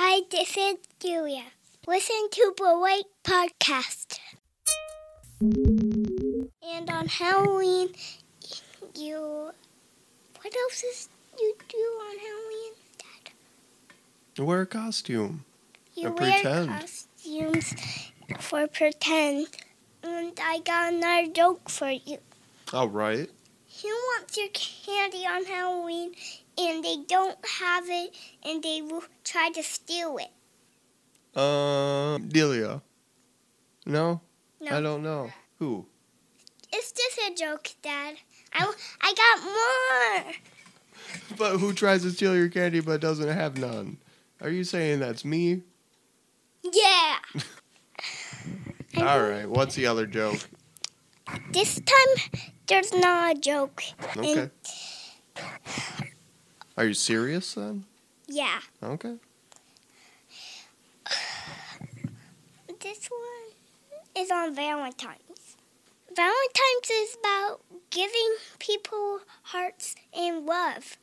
Hi, this is Julia. Listen to Blue Podcast. And on Halloween, you. What else is you do on Halloween, Dad? Wear a costume. You wear pretend. costumes for pretend. And I got another joke for you. All right. Who wants your candy on Halloween and they don't have it and they will try to steal it? Um, Delia. No? No. I don't know. Who? It's just a joke, Dad. I, I got more. But who tries to steal your candy but doesn't have none? Are you saying that's me? Yeah. All right. What's the other joke? This time, there's not a joke. Okay. Are you serious then? Yeah. Okay. This one is on Valentine's. Valentine's is about giving people hearts and love.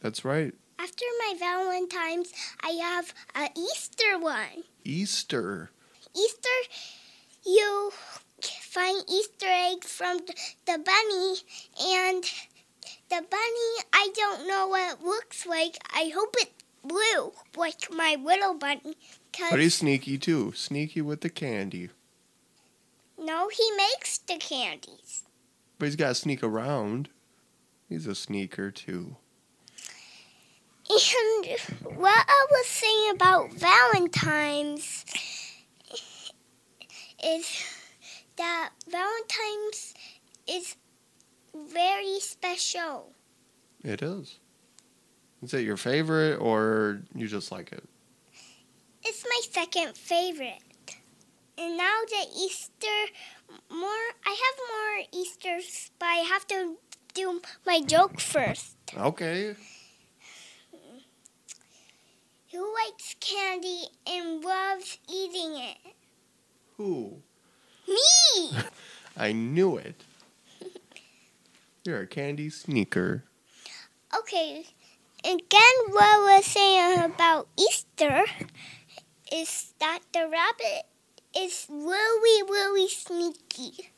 That's right. After my Valentine's, I have a Easter one. Easter. Easter, you find Easter eggs from the bunny, and the bunny, I don't know what it looks like. I hope it's blue, like my little bunny. But Cause he's sneaky too. Sneaky with the candy. no, he makes the candies. But he's got to sneak around. He's a sneaker too. And what I was saying about Valentine's is that Valentine's is very special. It is. Is it your favorite or you just like it? It's my second favorite. And now the Easter more I have more Easters, but I have to do my joke first. Okay. Who likes candy and loves eating it? Who? Me! I knew it. You're a candy sneaker. Okay, again, what we're saying about Easter is that the rabbit is really, really sneaky.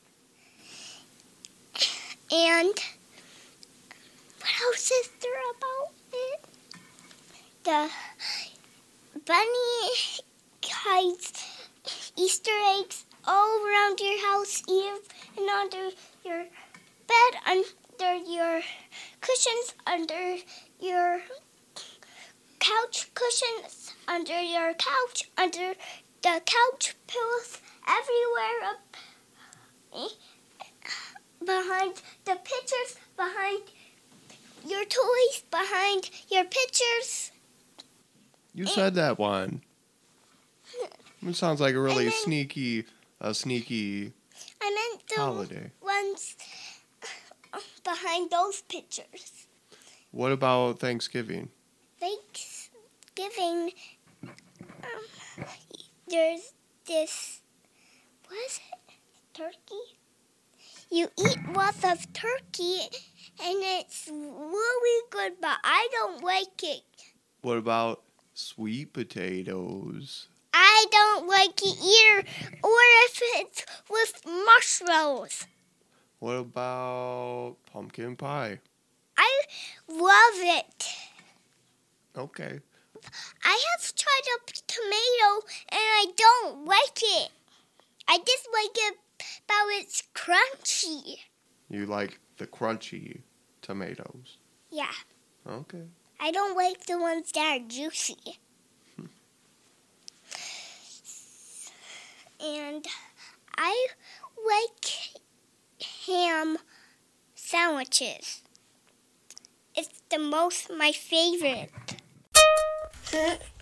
And what else is there about it? The bunny hides Easter eggs all around your house, even under your bed, under your cushions, under your couch cushions, under your couch, under the couch pillows, everywhere up eh, behind the pictures, behind your toys, behind your pictures. You said that one. It sounds like a really then- sneaky, a sneaky I meant the holiday. ones behind those pictures. What about Thanksgiving? Thanksgiving, um, there's this, what is it? Turkey? You eat lots of turkey and it's really good, but I don't like it. What about sweet potatoes? I don't like it either, or if it's with mushrooms. What about pumpkin pie? I love it. Okay. I have tried a tomato and I don't like it. I just like it about it's crunchy. You like the crunchy tomatoes. Yeah, Okay. I don't like the ones that are juicy. Hmm. and I like ham sandwiches. It's the most my favorite.